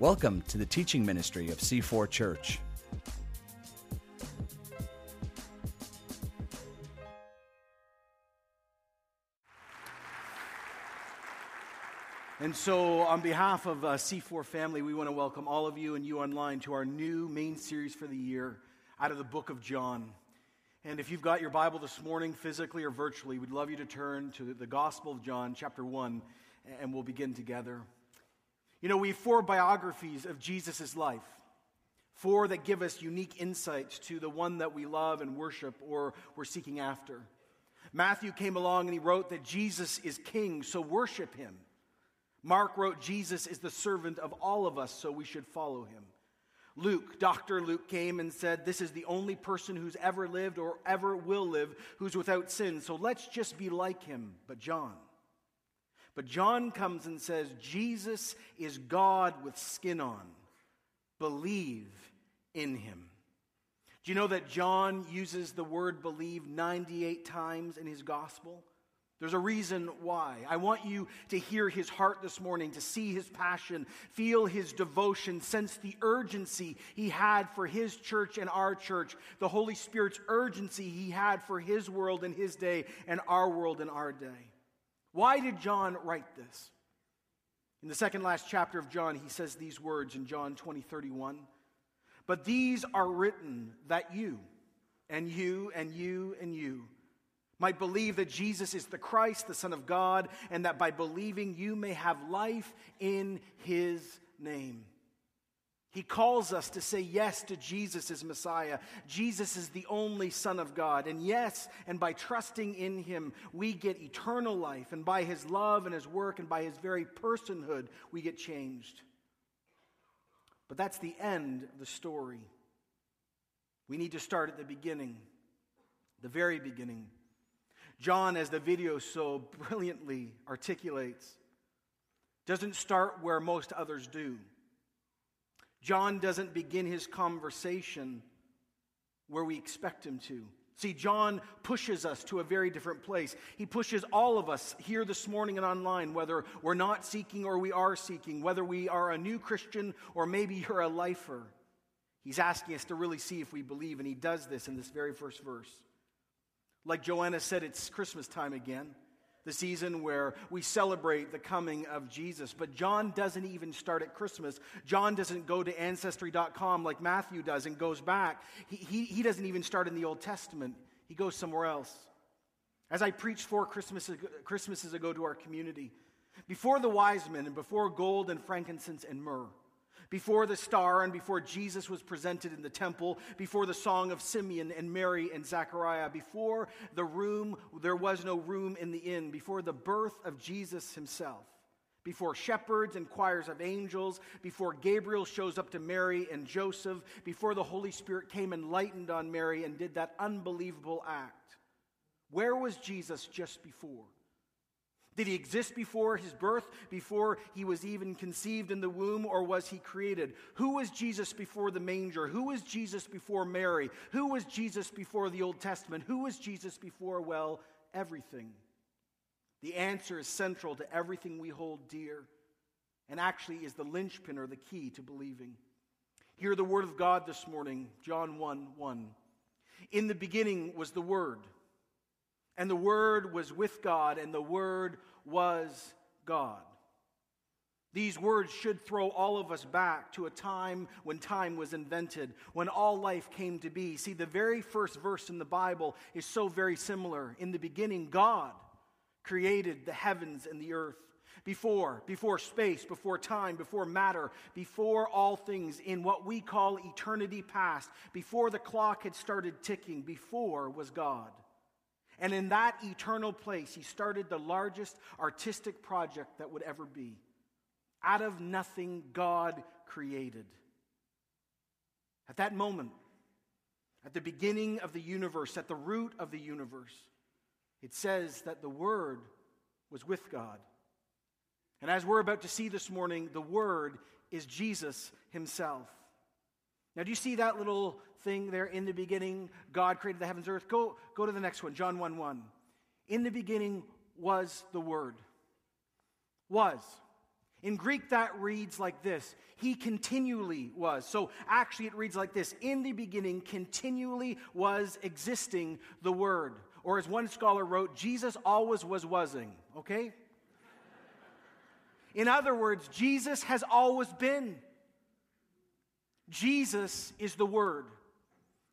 Welcome to the teaching ministry of C4 Church. And so, on behalf of uh, C4 family, we want to welcome all of you and you online to our new main series for the year out of the book of John. And if you've got your Bible this morning, physically or virtually, we'd love you to turn to the Gospel of John, chapter 1, and we'll begin together. You know, we have four biographies of Jesus' life, four that give us unique insights to the one that we love and worship or we're seeking after. Matthew came along and he wrote that Jesus is king, so worship him. Mark wrote, Jesus is the servant of all of us, so we should follow him. Luke, Dr. Luke, came and said, This is the only person who's ever lived or ever will live who's without sin, so let's just be like him. But John, but John comes and says, Jesus is God with skin on. Believe in him. Do you know that John uses the word believe 98 times in his gospel? There's a reason why. I want you to hear his heart this morning, to see his passion, feel his devotion, sense the urgency he had for his church and our church, the Holy Spirit's urgency he had for his world in his day and our world in our day. Why did John write this? In the second last chapter of John, he says these words in John 20, 31. But these are written that you, and you, and you, and you might believe that Jesus is the Christ, the Son of God, and that by believing you may have life in his name. He calls us to say yes to Jesus as Messiah. Jesus is the only Son of God. And yes, and by trusting in Him, we get eternal life. And by His love and His work and by His very personhood, we get changed. But that's the end of the story. We need to start at the beginning, the very beginning. John, as the video so brilliantly articulates, doesn't start where most others do. John doesn't begin his conversation where we expect him to. See, John pushes us to a very different place. He pushes all of us here this morning and online, whether we're not seeking or we are seeking, whether we are a new Christian or maybe you're a lifer. He's asking us to really see if we believe, and he does this in this very first verse. Like Joanna said, it's Christmas time again the season where we celebrate the coming of Jesus. But John doesn't even start at Christmas. John doesn't go to Ancestry.com like Matthew does and goes back. He, he, he doesn't even start in the Old Testament, he goes somewhere else. As I preached four Christmases, Christmases ago to our community, before the wise men and before gold and frankincense and myrrh, before the star and before Jesus was presented in the temple, before the song of Simeon and Mary and Zechariah, before the room, there was no room in the inn, before the birth of Jesus himself, before shepherds and choirs of angels, before Gabriel shows up to Mary and Joseph, before the Holy Spirit came and lightened on Mary and did that unbelievable act. Where was Jesus just before? Did he exist before his birth, before he was even conceived in the womb, or was he created? Who was Jesus before the manger? Who was Jesus before Mary? Who was Jesus before the Old Testament? Who was Jesus before, well, everything? The answer is central to everything we hold dear, and actually is the linchpin or the key to believing. Hear the word of God this morning, John 1 1. In the beginning was the Word and the Word was with God, and the Word was God. These words should throw all of us back to a time when time was invented, when all life came to be. See, the very first verse in the Bible is so very similar. In the beginning, God created the heavens and the earth. Before, before space, before time, before matter, before all things in what we call eternity past, before the clock had started ticking, before was God. And in that eternal place, he started the largest artistic project that would ever be. Out of nothing, God created. At that moment, at the beginning of the universe, at the root of the universe, it says that the Word was with God. And as we're about to see this morning, the Word is Jesus Himself. Now, do you see that little thing there in the beginning? God created the heavens and earth. Go, go to the next one, John 1 1. In the beginning was the Word. Was. In Greek, that reads like this He continually was. So actually, it reads like this In the beginning, continually was existing the Word. Or as one scholar wrote, Jesus always was wasing. Okay? In other words, Jesus has always been. Jesus is the Word.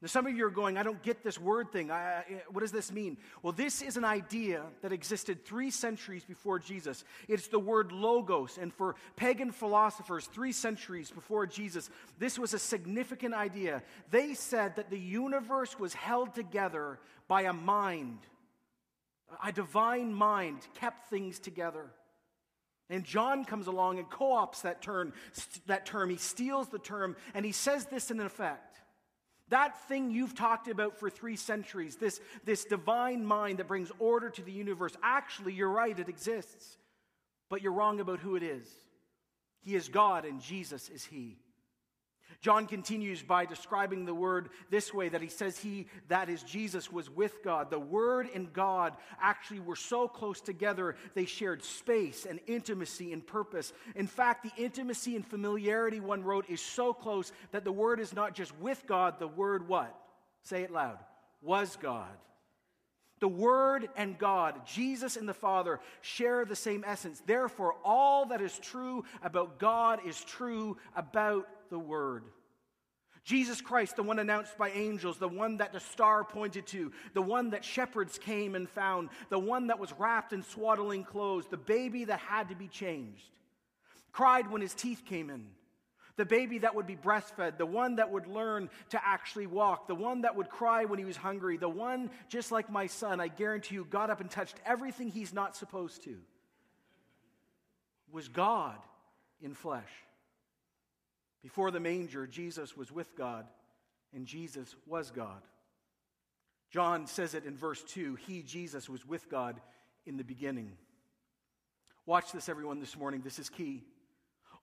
Now, some of you are going, I don't get this word thing. I, I, eh, what does this mean? Well, this is an idea that existed three centuries before Jesus. It's the word logos. And for pagan philosophers, three centuries before Jesus, this was a significant idea. They said that the universe was held together by a mind, a divine mind kept things together. And John comes along and co opts that term, that term. He steals the term, and he says this in effect that thing you've talked about for three centuries, this, this divine mind that brings order to the universe, actually, you're right, it exists. But you're wrong about who it is. He is God, and Jesus is He. John continues by describing the word this way that he says he, that is Jesus, was with God. The word and God actually were so close together, they shared space and intimacy and purpose. In fact, the intimacy and familiarity, one wrote, is so close that the word is not just with God, the word what? Say it loud. Was God. The Word and God, Jesus and the Father, share the same essence. Therefore, all that is true about God is true about the Word. Jesus Christ, the one announced by angels, the one that the star pointed to, the one that shepherds came and found, the one that was wrapped in swaddling clothes, the baby that had to be changed, cried when his teeth came in, the baby that would be breastfed, the one that would learn to actually walk, the one that would cry when he was hungry, the one, just like my son, I guarantee you, got up and touched everything he's not supposed to, was God in flesh. Before the manger, Jesus was with God, and Jesus was God. John says it in verse 2 He, Jesus, was with God in the beginning. Watch this, everyone, this morning. This is key.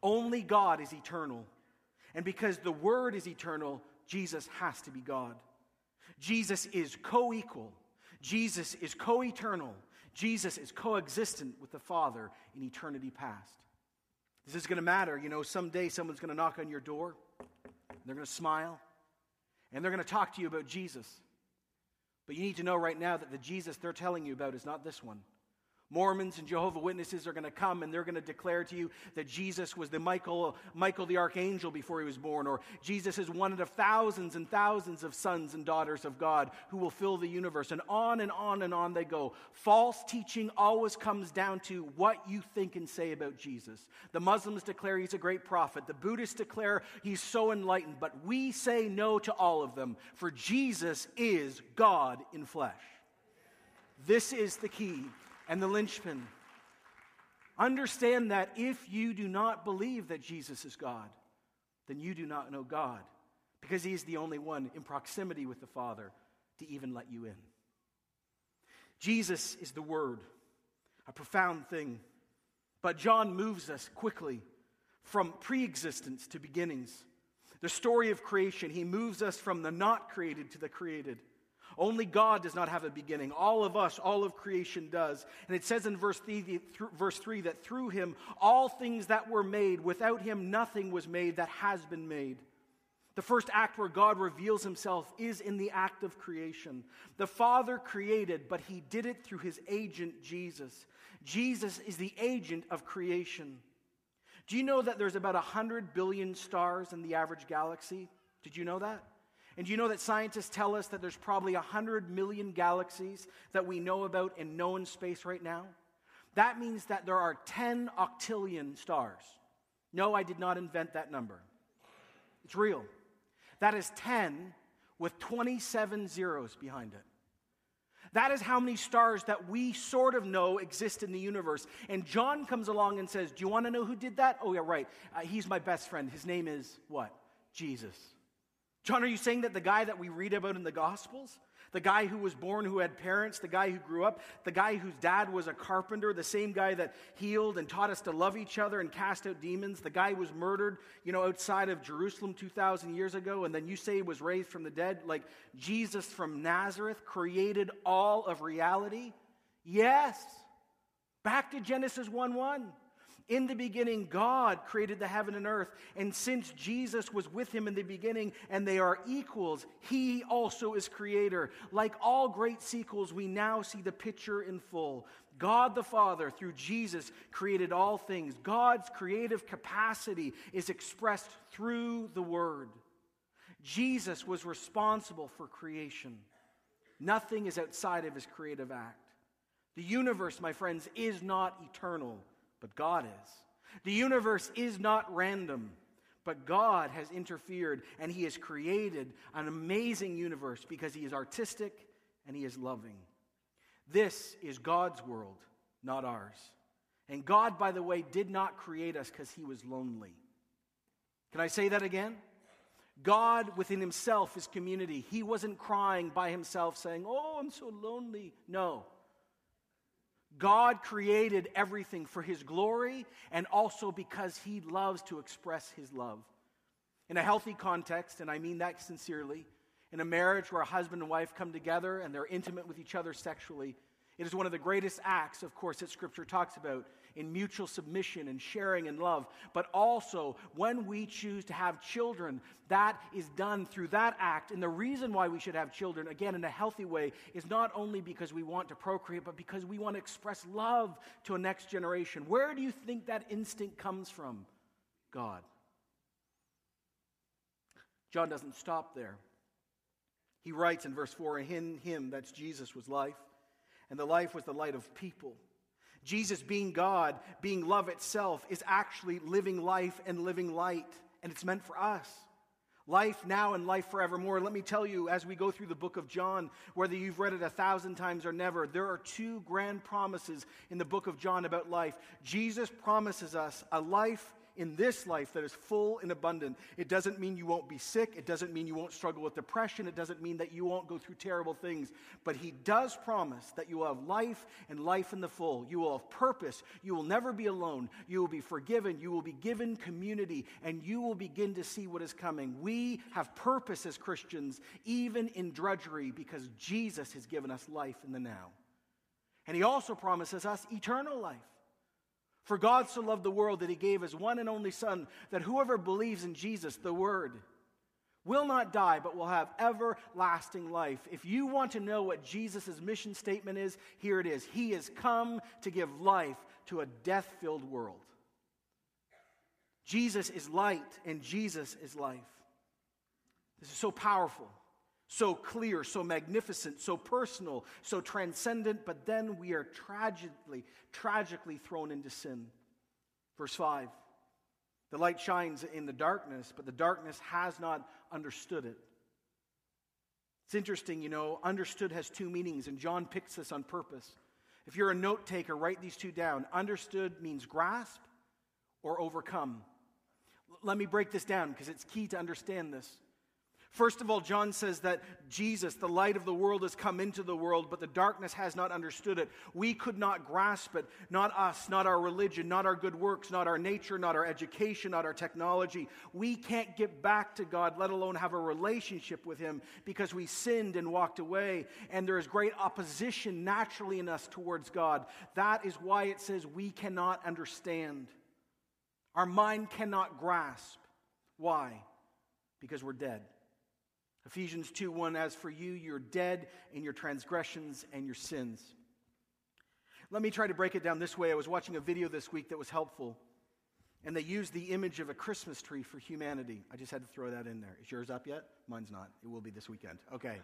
Only God is eternal. And because the Word is eternal, Jesus has to be God. Jesus is co equal, Jesus is co eternal, Jesus is coexistent with the Father in eternity past. This is going to matter. You know, someday someone's going to knock on your door, they're going to smile, and they're going to talk to you about Jesus. But you need to know right now that the Jesus they're telling you about is not this one. Mormons and Jehovah Witnesses are going to come and they're going to declare to you that Jesus was the Michael, Michael the archangel before he was born, or Jesus is one of thousands and thousands of sons and daughters of God who will fill the universe. And on and on and on they go. False teaching always comes down to what you think and say about Jesus. The Muslims declare he's a great prophet, the Buddhists declare he's so enlightened, but we say no to all of them, for Jesus is God in flesh. This is the key and the linchpin. Understand that if you do not believe that Jesus is God, then you do not know God, because He is the only one in proximity with the Father to even let you in. Jesus is the Word, a profound thing. But John moves us quickly from pre existence to beginnings. The story of creation, he moves us from the not created to the created. Only God does not have a beginning. All of us, all of creation does. And it says in verse 3, verse 3 that through him all things that were made, without him nothing was made that has been made. The first act where God reveals himself is in the act of creation. The Father created, but he did it through his agent, Jesus. Jesus is the agent of creation. Do you know that there's about 100 billion stars in the average galaxy? Did you know that? And you know that scientists tell us that there's probably 100 million galaxies that we know about in known space right now? That means that there are 10 octillion stars. No, I did not invent that number. It's real. That is 10 with 27 zeros behind it. That is how many stars that we sort of know exist in the universe. And John comes along and says, Do you want to know who did that? Oh, yeah, right. Uh, he's my best friend. His name is what? Jesus. John, are you saying that the guy that we read about in the Gospels, the guy who was born, who had parents, the guy who grew up, the guy whose dad was a carpenter, the same guy that healed and taught us to love each other and cast out demons, the guy who was murdered, you know, outside of Jerusalem 2,000 years ago, and then you say he was raised from the dead, like Jesus from Nazareth created all of reality? Yes. Back to Genesis 1 1. In the beginning, God created the heaven and earth. And since Jesus was with him in the beginning and they are equals, he also is creator. Like all great sequels, we now see the picture in full. God the Father, through Jesus, created all things. God's creative capacity is expressed through the Word. Jesus was responsible for creation. Nothing is outside of his creative act. The universe, my friends, is not eternal but God is. The universe is not random, but God has interfered and He has created an amazing universe because He is artistic and He is loving. This is God's world, not ours. And God, by the way, did not create us because He was lonely. Can I say that again? God within himself is community. He wasn't crying by himself saying, Oh, I'm so lonely. No. God created everything for His glory and also because He loves to express His love. In a healthy context, and I mean that sincerely, in a marriage where a husband and wife come together and they're intimate with each other sexually, it is one of the greatest acts, of course, that Scripture talks about in mutual submission and sharing and love. But also, when we choose to have children, that is done through that act. And the reason why we should have children, again, in a healthy way, is not only because we want to procreate, but because we want to express love to a next generation. Where do you think that instinct comes from? God. John doesn't stop there. He writes in verse 4 In him, that's Jesus, was life, and the life was the light of people. Jesus, being God, being love itself, is actually living life and living light, and it's meant for us. Life now and life forevermore. Let me tell you, as we go through the book of John, whether you've read it a thousand times or never, there are two grand promises in the book of John about life. Jesus promises us a life in this life that is full and abundant. It doesn't mean you won't be sick. It doesn't mean you won't struggle with depression. It doesn't mean that you won't go through terrible things. But He does promise that you will have life and life in the full. You will have purpose. You will never be alone. You will be forgiven. You will be given community, and you will begin to see what is coming. We have purpose as Christians, even in drudgery, because Jesus has given us life in the now. And He also promises us eternal life. For God so loved the world that he gave his one and only Son, that whoever believes in Jesus, the Word, will not die, but will have everlasting life. If you want to know what Jesus' mission statement is, here it is He has come to give life to a death filled world. Jesus is light, and Jesus is life. This is so powerful so clear, so magnificent, so personal, so transcendent, but then we are tragically, tragically thrown into sin. Verse 5 The light shines in the darkness, but the darkness has not understood it. It's interesting, you know, understood has two meanings, and John picks this on purpose. If you're a note taker, write these two down. Understood means grasp or overcome. L- let me break this down because it's key to understand this. First of all, John says that Jesus, the light of the world, has come into the world, but the darkness has not understood it. We could not grasp it. Not us, not our religion, not our good works, not our nature, not our education, not our technology. We can't get back to God, let alone have a relationship with Him, because we sinned and walked away, and there is great opposition naturally in us towards God. That is why it says we cannot understand. Our mind cannot grasp. Why? Because we're dead. Ephesians 2 1 As for you, you're dead in your transgressions and your sins. Let me try to break it down this way. I was watching a video this week that was helpful, and they used the image of a Christmas tree for humanity. I just had to throw that in there. Is yours up yet? Mine's not. It will be this weekend. Okay.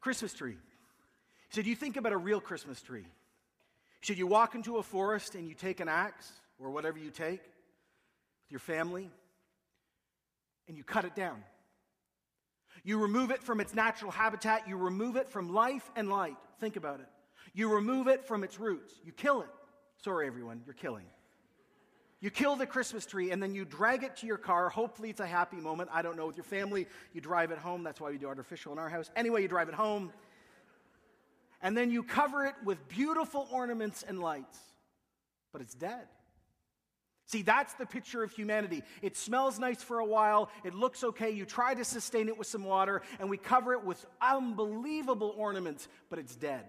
Christmas tree. So, do you think about a real Christmas tree? Should you walk into a forest and you take an axe or whatever you take with your family and you cut it down? You remove it from its natural habitat. You remove it from life and light. Think about it. You remove it from its roots. You kill it. Sorry, everyone, you're killing. You kill the Christmas tree and then you drag it to your car. Hopefully, it's a happy moment. I don't know. With your family, you drive it home. That's why we do artificial in our house. Anyway, you drive it home. And then you cover it with beautiful ornaments and lights. But it's dead. See, that's the picture of humanity. It smells nice for a while, it looks okay, you try to sustain it with some water, and we cover it with unbelievable ornaments, but it's dead.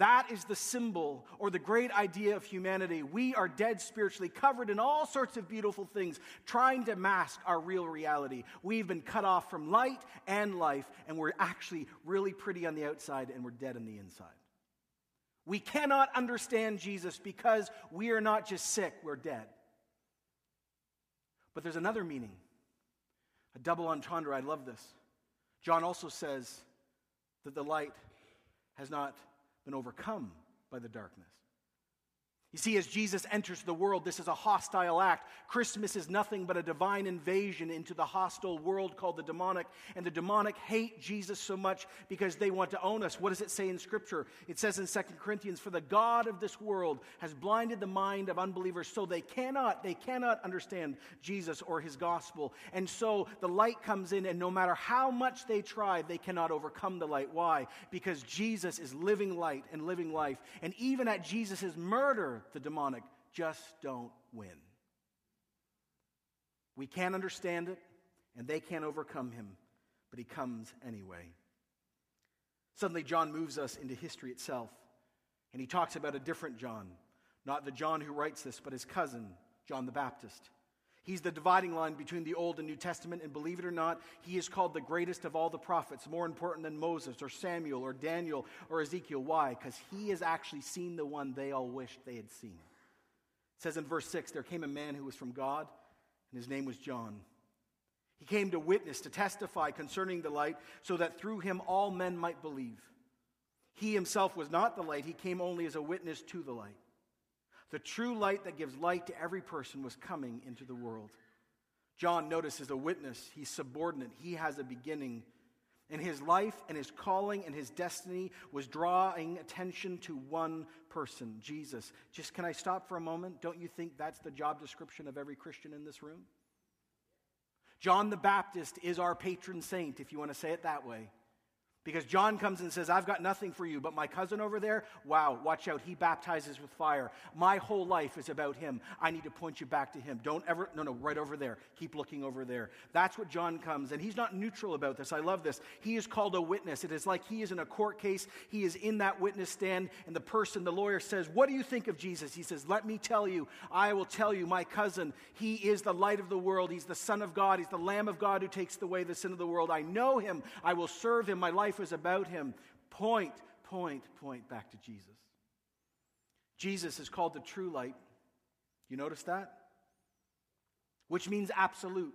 That is the symbol or the great idea of humanity. We are dead spiritually, covered in all sorts of beautiful things, trying to mask our real reality. We've been cut off from light and life, and we're actually really pretty on the outside and we're dead on the inside. We cannot understand Jesus because we are not just sick, we're dead. But there's another meaning, a double entendre. I love this. John also says that the light has not been overcome by the darkness. You see, as Jesus enters the world, this is a hostile act. Christmas is nothing but a divine invasion into the hostile world called the demonic. And the demonic hate Jesus so much because they want to own us. What does it say in Scripture? It says in 2 Corinthians, For the God of this world has blinded the mind of unbelievers so they cannot, they cannot understand Jesus or his gospel. And so the light comes in, and no matter how much they try, they cannot overcome the light. Why? Because Jesus is living light and living life. And even at Jesus' murder, the demonic just don't win. We can't understand it, and they can't overcome him, but he comes anyway. Suddenly, John moves us into history itself, and he talks about a different John, not the John who writes this, but his cousin, John the Baptist. He's the dividing line between the Old and New Testament, and believe it or not, he is called the greatest of all the prophets, more important than Moses or Samuel or Daniel or Ezekiel. Why? Because he has actually seen the one they all wished they had seen. It says in verse 6 there came a man who was from God, and his name was John. He came to witness, to testify concerning the light, so that through him all men might believe. He himself was not the light, he came only as a witness to the light. The true light that gives light to every person was coming into the world. John, notice, is a witness. He's subordinate. He has a beginning. And his life and his calling and his destiny was drawing attention to one person, Jesus. Just can I stop for a moment? Don't you think that's the job description of every Christian in this room? John the Baptist is our patron saint, if you want to say it that way. Because John comes and says, I've got nothing for you, but my cousin over there, wow, watch out. He baptizes with fire. My whole life is about him. I need to point you back to him. Don't ever, no, no, right over there. Keep looking over there. That's what John comes. And he's not neutral about this. I love this. He is called a witness. It is like he is in a court case. He is in that witness stand, and the person, the lawyer says, What do you think of Jesus? He says, Let me tell you. I will tell you, my cousin, he is the light of the world. He's the Son of God. He's the Lamb of God who takes away the sin of the world. I know him. I will serve him. My life life is about him. Point, point, point back to Jesus. Jesus is called the true light. You notice that? Which means absolute.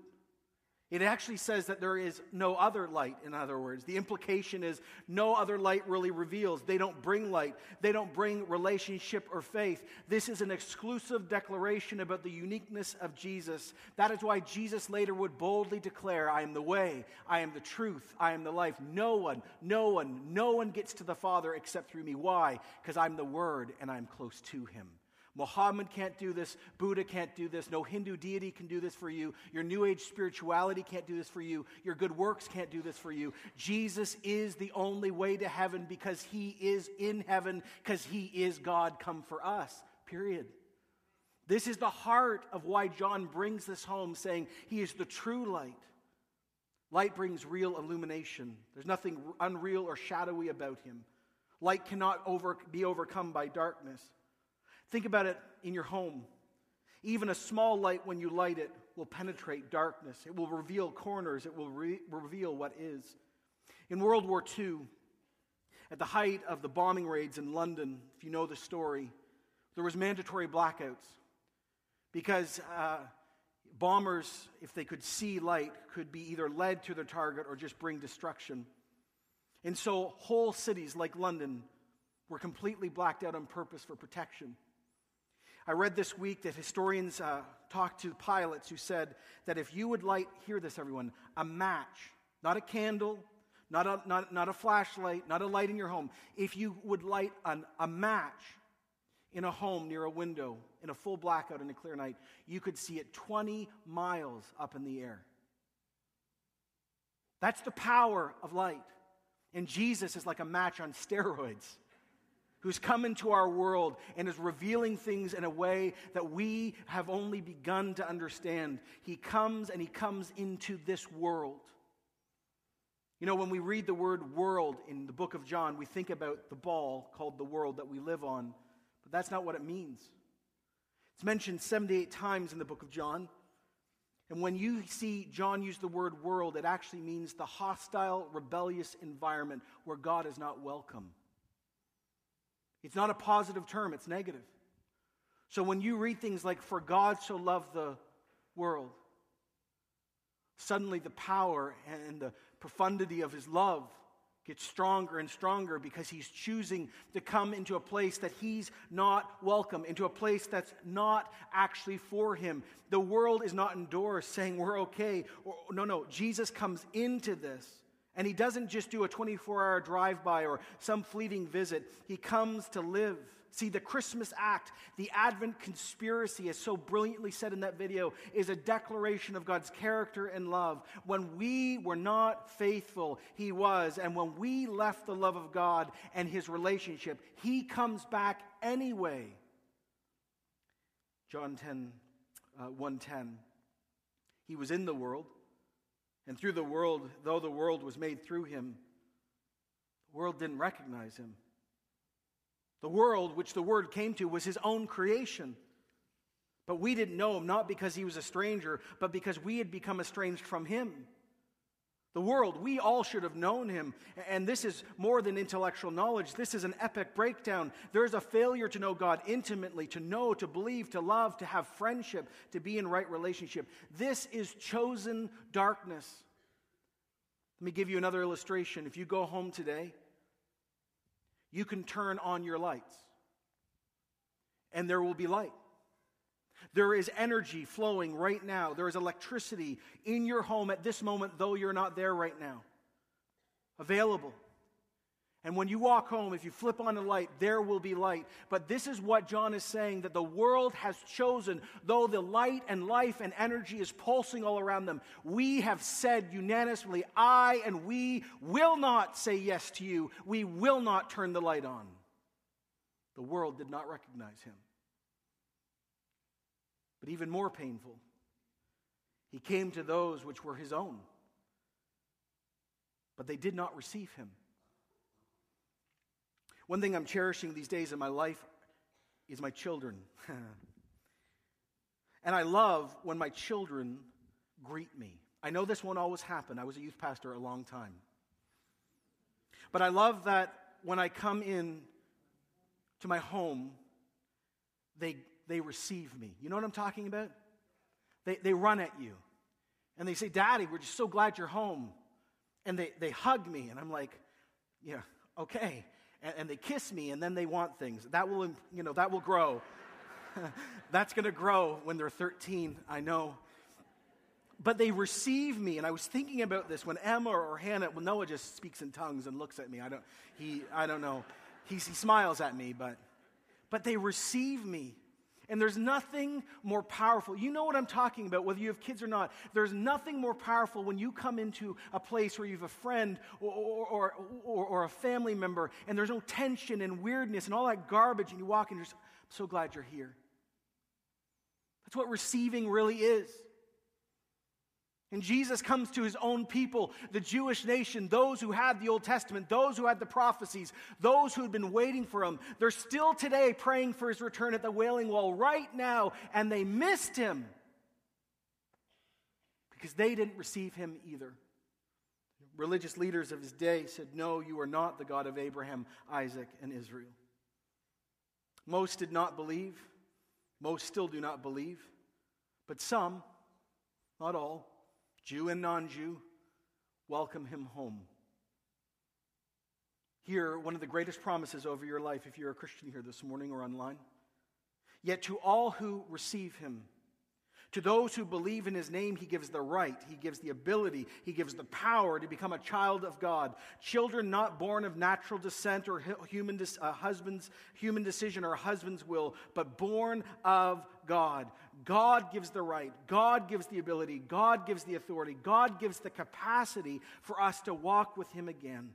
It actually says that there is no other light, in other words. The implication is no other light really reveals. They don't bring light, they don't bring relationship or faith. This is an exclusive declaration about the uniqueness of Jesus. That is why Jesus later would boldly declare, I am the way, I am the truth, I am the life. No one, no one, no one gets to the Father except through me. Why? Because I'm the Word and I'm close to Him. Muhammad can't do this. Buddha can't do this. No Hindu deity can do this for you. Your New Age spirituality can't do this for you. Your good works can't do this for you. Jesus is the only way to heaven because he is in heaven, because he is God come for us. Period. This is the heart of why John brings this home, saying he is the true light. Light brings real illumination. There's nothing unreal or shadowy about him. Light cannot over, be overcome by darkness. Think about it in your home. Even a small light, when you light it, will penetrate darkness. It will reveal corners. It will re- reveal what is. In World War II, at the height of the bombing raids in London, if you know the story, there was mandatory blackouts because uh, bombers, if they could see light, could be either led to their target or just bring destruction. And so whole cities like London were completely blacked out on purpose for protection. I read this week that historians uh, talked to pilots who said that if you would light, hear this, everyone, a match, not a candle, not a, not, not a flashlight, not a light in your home, if you would light an, a match in a home near a window in a full blackout in a clear night, you could see it 20 miles up in the air. That's the power of light. And Jesus is like a match on steroids who's come into our world and is revealing things in a way that we have only begun to understand. He comes and he comes into this world. You know, when we read the word world in the book of John, we think about the ball called the world that we live on, but that's not what it means. It's mentioned 78 times in the book of John. And when you see John use the word world, it actually means the hostile, rebellious environment where God is not welcome. It's not a positive term, it's negative. So when you read things like, For God so loved the world, suddenly the power and the profundity of his love gets stronger and stronger because he's choosing to come into a place that he's not welcome, into a place that's not actually for him. The world is not endorsed saying we're okay. Or, no, no, Jesus comes into this. And he doesn't just do a 24 hour drive by or some fleeting visit, he comes to live. See, the Christmas act, the Advent conspiracy, as so brilliantly said in that video, is a declaration of God's character and love. When we were not faithful, He was. And when we left the love of God and His relationship, He comes back anyway. John 10, uh, 110. He was in the world, and through the world, though the world was made through Him, the world didn't recognize Him. The world, which the Word came to, was His own creation. But we didn't know Him, not because He was a stranger, but because we had become estranged from Him. The world, we all should have known Him. And this is more than intellectual knowledge. This is an epic breakdown. There is a failure to know God intimately, to know, to believe, to love, to have friendship, to be in right relationship. This is chosen darkness. Let me give you another illustration. If you go home today, you can turn on your lights, and there will be light. There is energy flowing right now. There is electricity in your home at this moment, though you're not there right now. Available. And when you walk home, if you flip on a light, there will be light. But this is what John is saying that the world has chosen, though the light and life and energy is pulsing all around them. We have said unanimously, I and we will not say yes to you. We will not turn the light on. The world did not recognize him. But even more painful, he came to those which were his own, but they did not receive him. One thing I'm cherishing these days in my life is my children. and I love when my children greet me. I know this won't always happen. I was a youth pastor a long time. But I love that when I come in to my home, they, they receive me. You know what I'm talking about? They, they run at you and they say, Daddy, we're just so glad you're home. And they, they hug me, and I'm like, Yeah, okay and, and they kiss me and then they want things. That will, you know, that will grow. That's going to grow when they're 13, I know. But they receive me, and I was thinking about this when Emma or Hannah, well, Noah just speaks in tongues and looks at me. I don't, he, I don't know. He, he smiles at me, but, but they receive me. And there's nothing more powerful. You know what I'm talking about, whether you have kids or not. There's nothing more powerful when you come into a place where you have a friend or, or, or, or, a family member and there's no tension and weirdness and all that garbage, and you walk in you're I'm so glad you're here. That's what receiving really is. And Jesus comes to his own people, the Jewish nation, those who had the Old Testament, those who had the prophecies, those who had been waiting for him. They're still today praying for his return at the Wailing Wall right now, and they missed him because they didn't receive him either. Religious leaders of his day said, No, you are not the God of Abraham, Isaac, and Israel. Most did not believe, most still do not believe, but some, not all, Jew and non Jew, welcome him home. Here, one of the greatest promises over your life, if you're a Christian here this morning or online. Yet to all who receive him, to those who believe in his name, he gives the right, he gives the ability, he gives the power to become a child of God. Children not born of natural descent or human, uh, husband's human decision or husband's will, but born of God. God gives the right, God gives the ability, God gives the authority, God gives the capacity for us to walk with him again.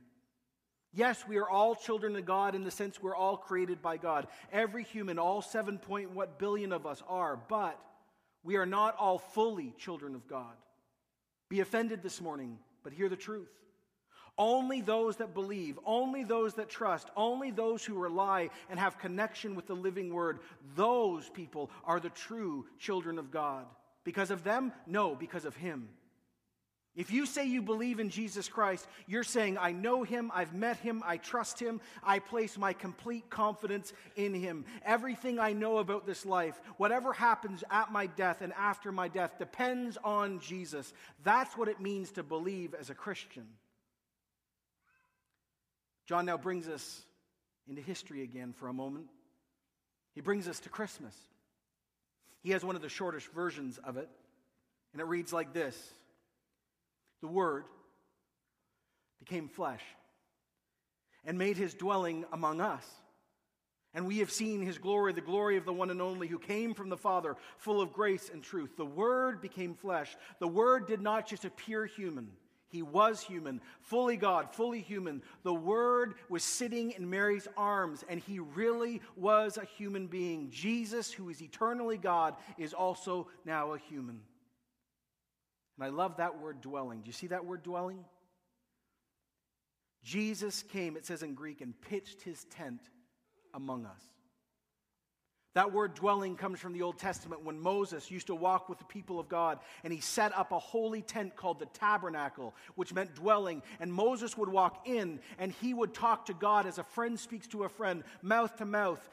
Yes, we are all children of God in the sense we're all created by God. Every human, all 7 point what billion of us are, but we are not all fully children of God. Be offended this morning, but hear the truth. Only those that believe, only those that trust, only those who rely and have connection with the living word, those people are the true children of God. Because of them? No, because of Him. If you say you believe in Jesus Christ, you're saying, I know him, I've met him, I trust him, I place my complete confidence in him. Everything I know about this life, whatever happens at my death and after my death, depends on Jesus. That's what it means to believe as a Christian. John now brings us into history again for a moment. He brings us to Christmas. He has one of the shortest versions of it, and it reads like this the Word, became flesh and made his dwelling among us. And we have seen his glory, the glory of the one and only who came from the Father, full of grace and truth. The Word became flesh. The Word did not just appear human, he was human, fully God, fully human. The Word was sitting in Mary's arms, and he really was a human being. Jesus, who is eternally God, is also now a human. And I love that word dwelling. Do you see that word dwelling? Jesus came, it says in Greek, and pitched his tent among us. That word dwelling comes from the Old Testament when Moses used to walk with the people of God and he set up a holy tent called the tabernacle, which meant dwelling. And Moses would walk in and he would talk to God as a friend speaks to a friend, mouth to mouth,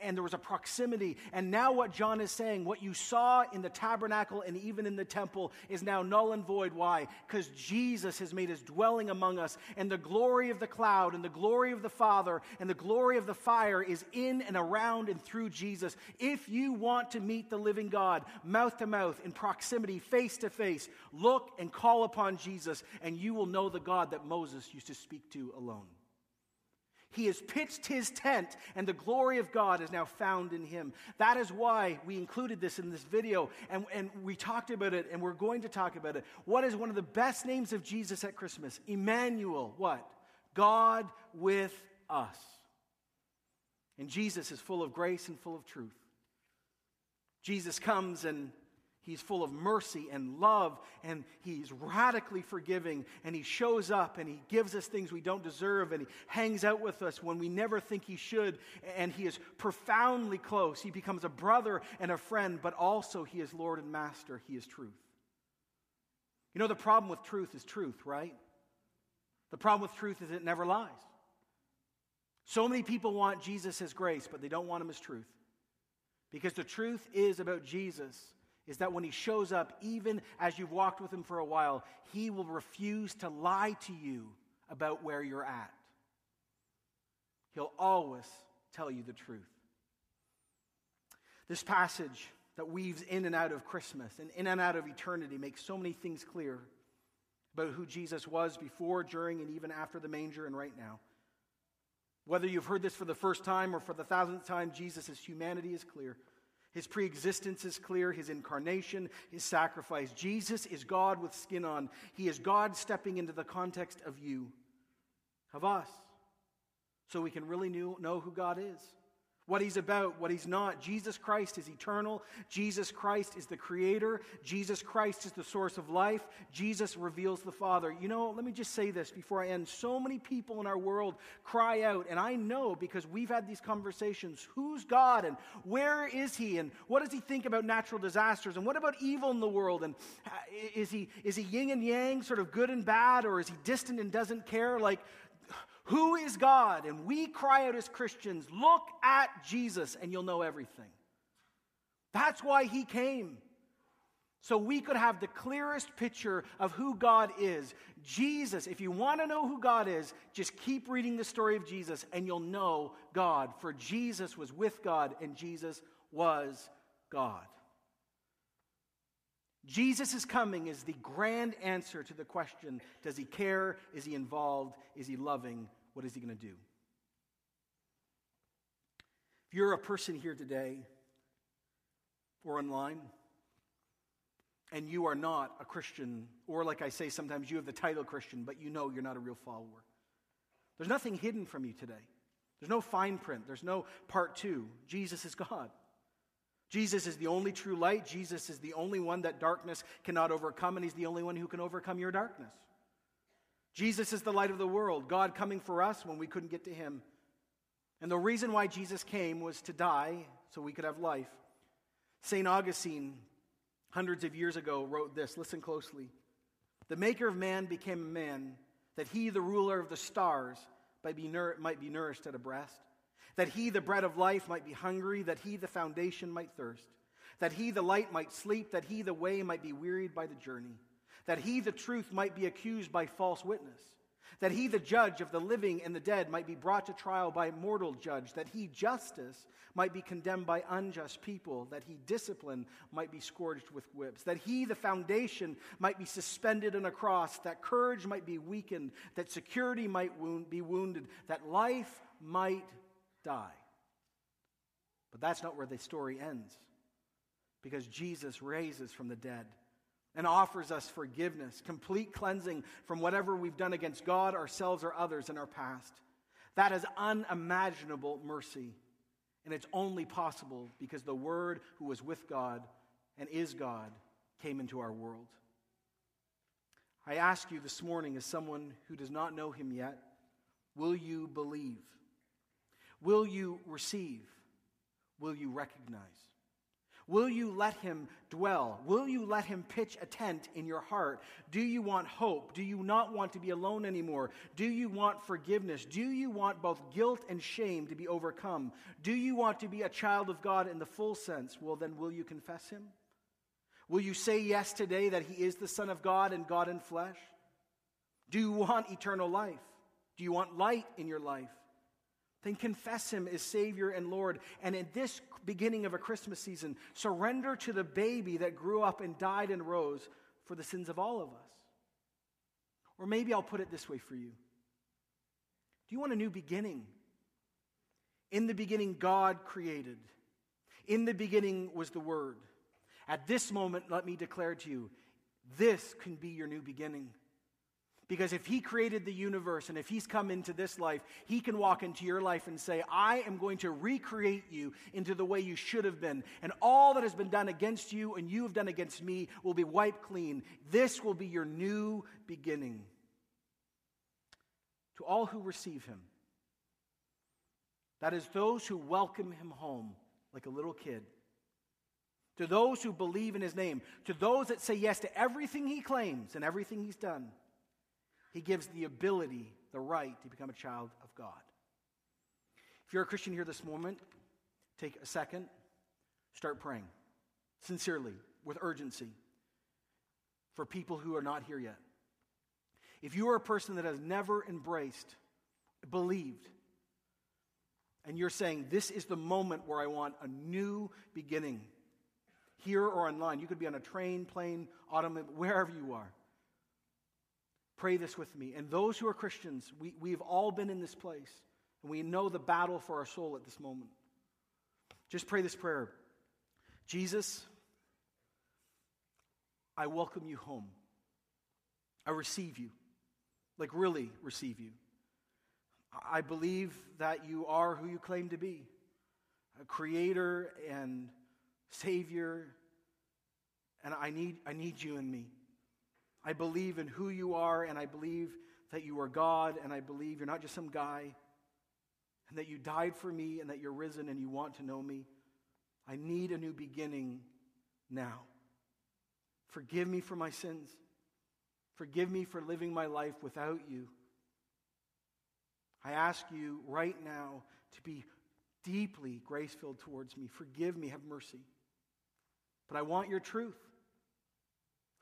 and there was a proximity. And now, what John is saying, what you saw in the tabernacle and even in the temple, is now null and void. Why? Because Jesus has made his dwelling among us, and the glory of the cloud and the glory of the Father and the glory of the fire is in and around and through Jesus. Jesus. If you want to meet the living God, mouth to mouth, in proximity, face to face, look and call upon Jesus, and you will know the God that Moses used to speak to alone. He has pitched his tent, and the glory of God is now found in him. That is why we included this in this video, and, and we talked about it, and we're going to talk about it. What is one of the best names of Jesus at Christmas? Emmanuel. What? God with us. And Jesus is full of grace and full of truth. Jesus comes and he's full of mercy and love and he's radically forgiving and he shows up and he gives us things we don't deserve and he hangs out with us when we never think he should and he is profoundly close. He becomes a brother and a friend, but also he is Lord and Master. He is truth. You know, the problem with truth is truth, right? The problem with truth is it never lies. So many people want Jesus as grace, but they don't want him as truth. Because the truth is about Jesus is that when he shows up, even as you've walked with him for a while, he will refuse to lie to you about where you're at. He'll always tell you the truth. This passage that weaves in and out of Christmas and in and out of eternity makes so many things clear about who Jesus was before, during, and even after the manger and right now. Whether you've heard this for the first time or for the thousandth time, Jesus' humanity is clear. His preexistence is clear, his incarnation, his sacrifice. Jesus is God with skin on. He is God stepping into the context of you, of us, so we can really know who God is what he's about, what he's not. Jesus Christ is eternal. Jesus Christ is the creator. Jesus Christ is the source of life. Jesus reveals the Father. You know, let me just say this before I end. So many people in our world cry out, and I know because we've had these conversations who's God and where is he and what does he think about natural disasters and what about evil in the world and uh, is he, is he yin and yang, sort of good and bad, or is he distant and doesn't care? Like, who is God? And we cry out as Christians, look at Jesus and you'll know everything. That's why he came. So we could have the clearest picture of who God is. Jesus, if you want to know who God is, just keep reading the story of Jesus and you'll know God. For Jesus was with God and Jesus was God. Jesus' is coming is the grand answer to the question Does he care? Is he involved? Is he loving? What is he going to do? If you're a person here today or online, and you are not a Christian, or like I say sometimes, you have the title Christian, but you know you're not a real follower. There's nothing hidden from you today. There's no fine print. There's no part two. Jesus is God. Jesus is the only true light. Jesus is the only one that darkness cannot overcome, and He's the only one who can overcome your darkness. Jesus is the light of the world, God coming for us when we couldn't get to him. And the reason why Jesus came was to die so we could have life. St. Augustine, hundreds of years ago, wrote this listen closely. The maker of man became a man, that he, the ruler of the stars, might be, nour- might be nourished at a breast, that he, the bread of life, might be hungry, that he, the foundation, might thirst, that he, the light, might sleep, that he, the way, might be wearied by the journey that he, the truth, might be accused by false witness, that he, the judge of the living and the dead, might be brought to trial by mortal judge, that he, justice, might be condemned by unjust people, that he, discipline, might be scourged with whips, that he, the foundation, might be suspended on a cross, that courage might be weakened, that security might wound, be wounded, that life might die. But that's not where the story ends, because Jesus raises from the dead and offers us forgiveness, complete cleansing from whatever we've done against God, ourselves, or others in our past. That is unimaginable mercy. And it's only possible because the Word who was with God and is God came into our world. I ask you this morning, as someone who does not know Him yet, will you believe? Will you receive? Will you recognize? Will you let him dwell? Will you let him pitch a tent in your heart? Do you want hope? Do you not want to be alone anymore? Do you want forgiveness? Do you want both guilt and shame to be overcome? Do you want to be a child of God in the full sense? Well, then, will you confess him? Will you say yes today that he is the Son of God and God in flesh? Do you want eternal life? Do you want light in your life? Then confess him as Savior and Lord. And in this beginning of a Christmas season, surrender to the baby that grew up and died and rose for the sins of all of us. Or maybe I'll put it this way for you Do you want a new beginning? In the beginning, God created. In the beginning was the Word. At this moment, let me declare to you this can be your new beginning. Because if He created the universe and if He's come into this life, He can walk into your life and say, I am going to recreate you into the way you should have been. And all that has been done against you and you have done against me will be wiped clean. This will be your new beginning. To all who receive Him, that is, those who welcome Him home like a little kid. To those who believe in His name, to those that say yes to everything He claims and everything He's done. He gives the ability, the right to become a child of God. If you're a Christian here this moment, take a second, start praying sincerely, with urgency, for people who are not here yet. If you are a person that has never embraced, believed, and you're saying, This is the moment where I want a new beginning, here or online, you could be on a train, plane, automobile, wherever you are. Pray this with me. And those who are Christians, we, we've all been in this place, and we know the battle for our soul at this moment. Just pray this prayer Jesus, I welcome you home. I receive you, like really receive you. I believe that you are who you claim to be a creator and savior, and I need, I need you in me. I believe in who you are, and I believe that you are God, and I believe you're not just some guy, and that you died for me, and that you're risen, and you want to know me. I need a new beginning now. Forgive me for my sins. Forgive me for living my life without you. I ask you right now to be deeply grace filled towards me. Forgive me, have mercy. But I want your truth.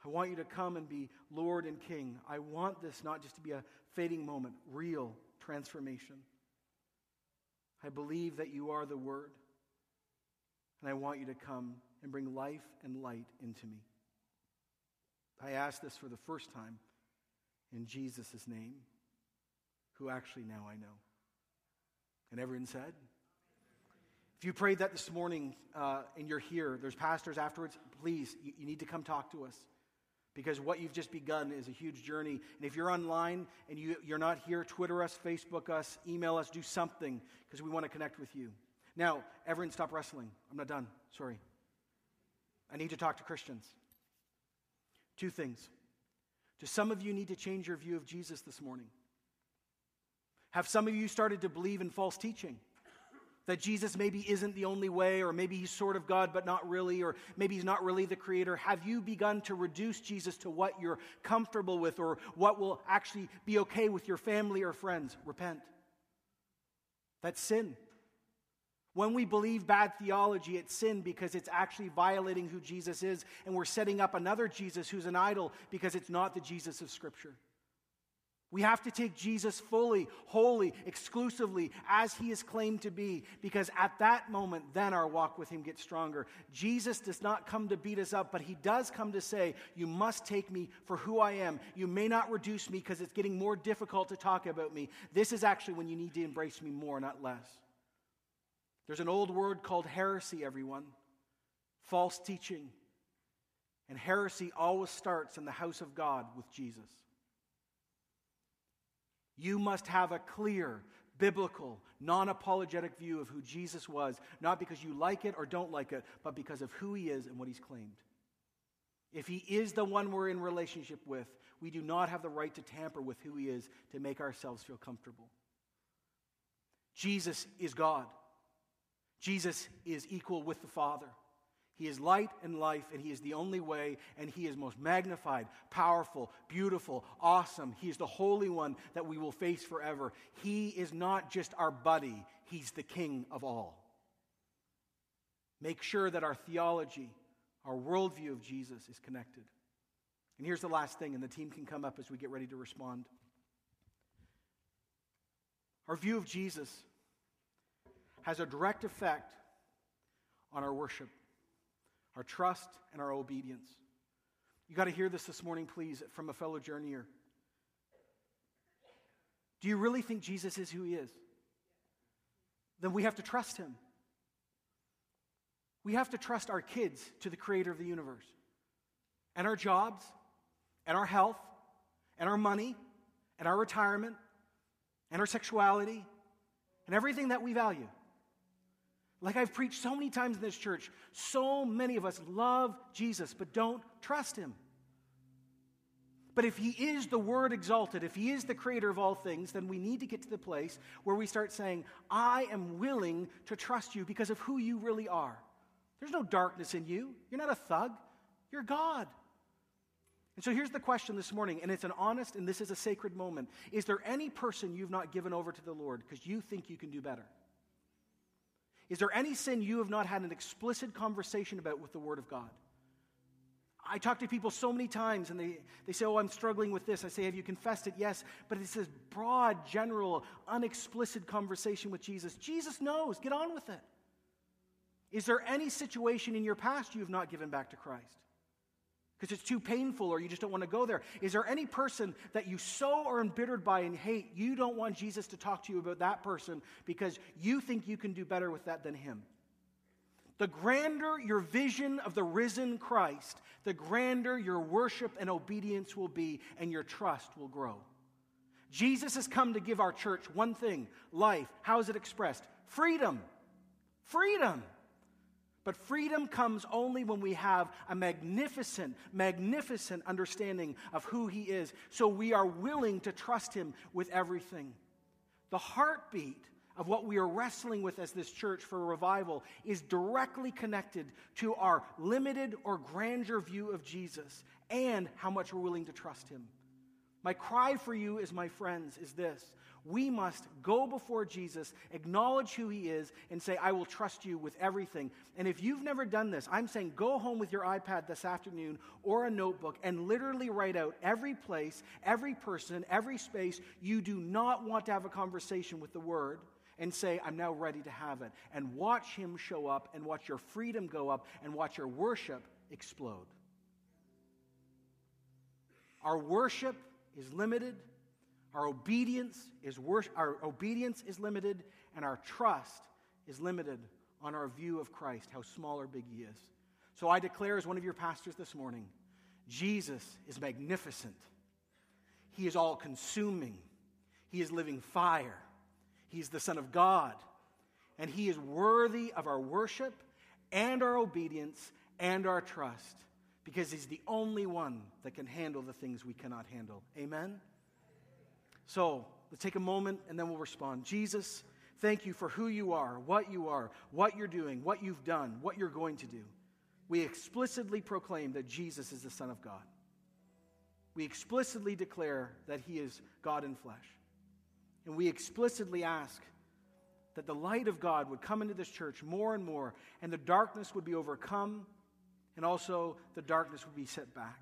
I want you to come and be Lord and King. I want this not just to be a fading moment, real transformation. I believe that you are the Word, and I want you to come and bring life and light into me. I ask this for the first time in Jesus' name, who actually now I know. And everyone said, if you prayed that this morning uh, and you're here, there's pastors afterwards, please, you, you need to come talk to us because what you've just begun is a huge journey. And if you're online and you, you're not here, Twitter us, Facebook us, email us, do something because we want to connect with you. Now, everyone, stop wrestling. I'm not done. Sorry. I need to talk to Christians. Two things. Do some of you need to change your view of Jesus this morning? Have some of you started to believe in false teaching? That Jesus maybe isn't the only way, or maybe he's sort of God, but not really, or maybe he's not really the creator. Have you begun to reduce Jesus to what you're comfortable with, or what will actually be okay with your family or friends? Repent. That's sin. When we believe bad theology, it's sin because it's actually violating who Jesus is, and we're setting up another Jesus who's an idol because it's not the Jesus of Scripture. We have to take Jesus fully, wholly, exclusively as he is claimed to be, because at that moment, then our walk with him gets stronger. Jesus does not come to beat us up, but he does come to say, You must take me for who I am. You may not reduce me because it's getting more difficult to talk about me. This is actually when you need to embrace me more, not less. There's an old word called heresy, everyone false teaching. And heresy always starts in the house of God with Jesus. You must have a clear, biblical, non apologetic view of who Jesus was, not because you like it or don't like it, but because of who he is and what he's claimed. If he is the one we're in relationship with, we do not have the right to tamper with who he is to make ourselves feel comfortable. Jesus is God. Jesus is equal with the Father. He is light and life, and He is the only way, and He is most magnified, powerful, beautiful, awesome. He is the Holy One that we will face forever. He is not just our buddy, He's the King of all. Make sure that our theology, our worldview of Jesus is connected. And here's the last thing, and the team can come up as we get ready to respond. Our view of Jesus has a direct effect on our worship our trust, and our obedience. You got to hear this this morning, please, from a fellow journeyer. Do you really think Jesus is who he is? Then we have to trust him. We have to trust our kids to the creator of the universe, and our jobs, and our health, and our money, and our retirement, and our sexuality, and everything that we value. Like I've preached so many times in this church, so many of us love Jesus but don't trust him. But if he is the word exalted, if he is the creator of all things, then we need to get to the place where we start saying, I am willing to trust you because of who you really are. There's no darkness in you. You're not a thug, you're God. And so here's the question this morning, and it's an honest and this is a sacred moment. Is there any person you've not given over to the Lord because you think you can do better? Is there any sin you have not had an explicit conversation about with the Word of God? I talk to people so many times and they, they say, Oh, I'm struggling with this. I say, Have you confessed it? Yes. But it's this broad, general, unexplicit conversation with Jesus. Jesus knows. Get on with it. Is there any situation in your past you have not given back to Christ? Because it's too painful or you just don't want to go there. Is there any person that you so are embittered by and hate, you don't want Jesus to talk to you about that person because you think you can do better with that than him? The grander your vision of the risen Christ, the grander your worship and obedience will be, and your trust will grow. Jesus has come to give our church one thing life. How is it expressed? Freedom. Freedom. But freedom comes only when we have a magnificent, magnificent understanding of who He is. So we are willing to trust Him with everything. The heartbeat of what we are wrestling with as this church for revival is directly connected to our limited or grandeur view of Jesus and how much we're willing to trust Him. My cry for you, is, my friends, is this we must go before Jesus, acknowledge who he is, and say, I will trust you with everything. And if you've never done this, I'm saying go home with your iPad this afternoon or a notebook and literally write out every place, every person, every space you do not want to have a conversation with the Word and say, I'm now ready to have it. And watch him show up and watch your freedom go up and watch your worship explode. Our worship is limited our obedience is wor- our obedience is limited, and our trust is limited on our view of Christ, how small or big He is. So I declare, as one of your pastors this morning, Jesus is magnificent. He is all consuming. He is living fire. He is the Son of God. And He is worthy of our worship and our obedience and our trust because He's the only one that can handle the things we cannot handle. Amen? So let's take a moment and then we'll respond. Jesus, thank you for who you are, what you are, what you're doing, what you've done, what you're going to do. We explicitly proclaim that Jesus is the Son of God. We explicitly declare that He is God in flesh. And we explicitly ask that the light of God would come into this church more and more, and the darkness would be overcome, and also the darkness would be set back.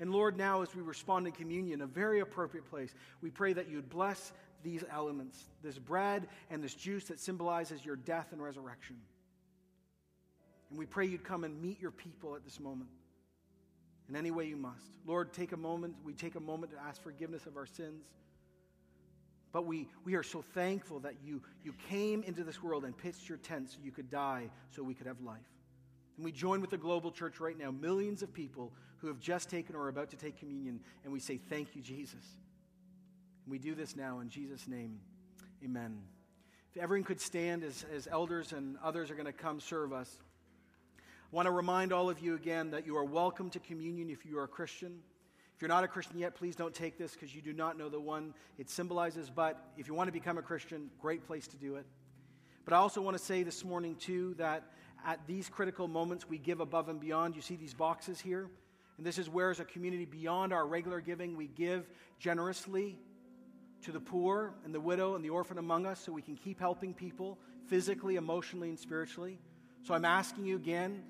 And Lord, now as we respond in communion, a very appropriate place, we pray that you'd bless these elements, this bread and this juice that symbolizes your death and resurrection. And we pray you'd come and meet your people at this moment in any way you must. Lord, take a moment, we take a moment to ask forgiveness of our sins. But we, we are so thankful that you, you came into this world and pitched your tent so you could die so we could have life. And we join with the global church right now, millions of people who have just taken or are about to take communion, and we say, Thank you, Jesus. And we do this now in Jesus' name. Amen. If everyone could stand as, as elders and others are going to come serve us, I want to remind all of you again that you are welcome to communion if you are a Christian. If you're not a Christian yet, please don't take this because you do not know the one it symbolizes. But if you want to become a Christian, great place to do it. But I also want to say this morning, too, that at these critical moments, we give above and beyond. You see these boxes here? And this is where, as a community, beyond our regular giving, we give generously to the poor and the widow and the orphan among us so we can keep helping people physically, emotionally, and spiritually. So I'm asking you again,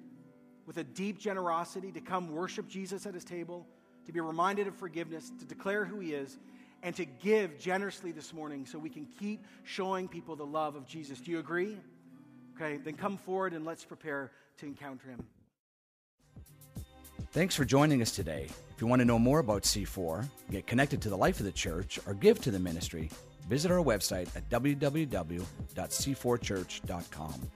with a deep generosity, to come worship Jesus at his table to be reminded of forgiveness, to declare who He is, and to give generously this morning so we can keep showing people the love of Jesus. Do you agree? Okay, then come forward and let's prepare to encounter Him. Thanks for joining us today. If you want to know more about C4, get connected to the life of the church, or give to the ministry, visit our website at www.c4church.com.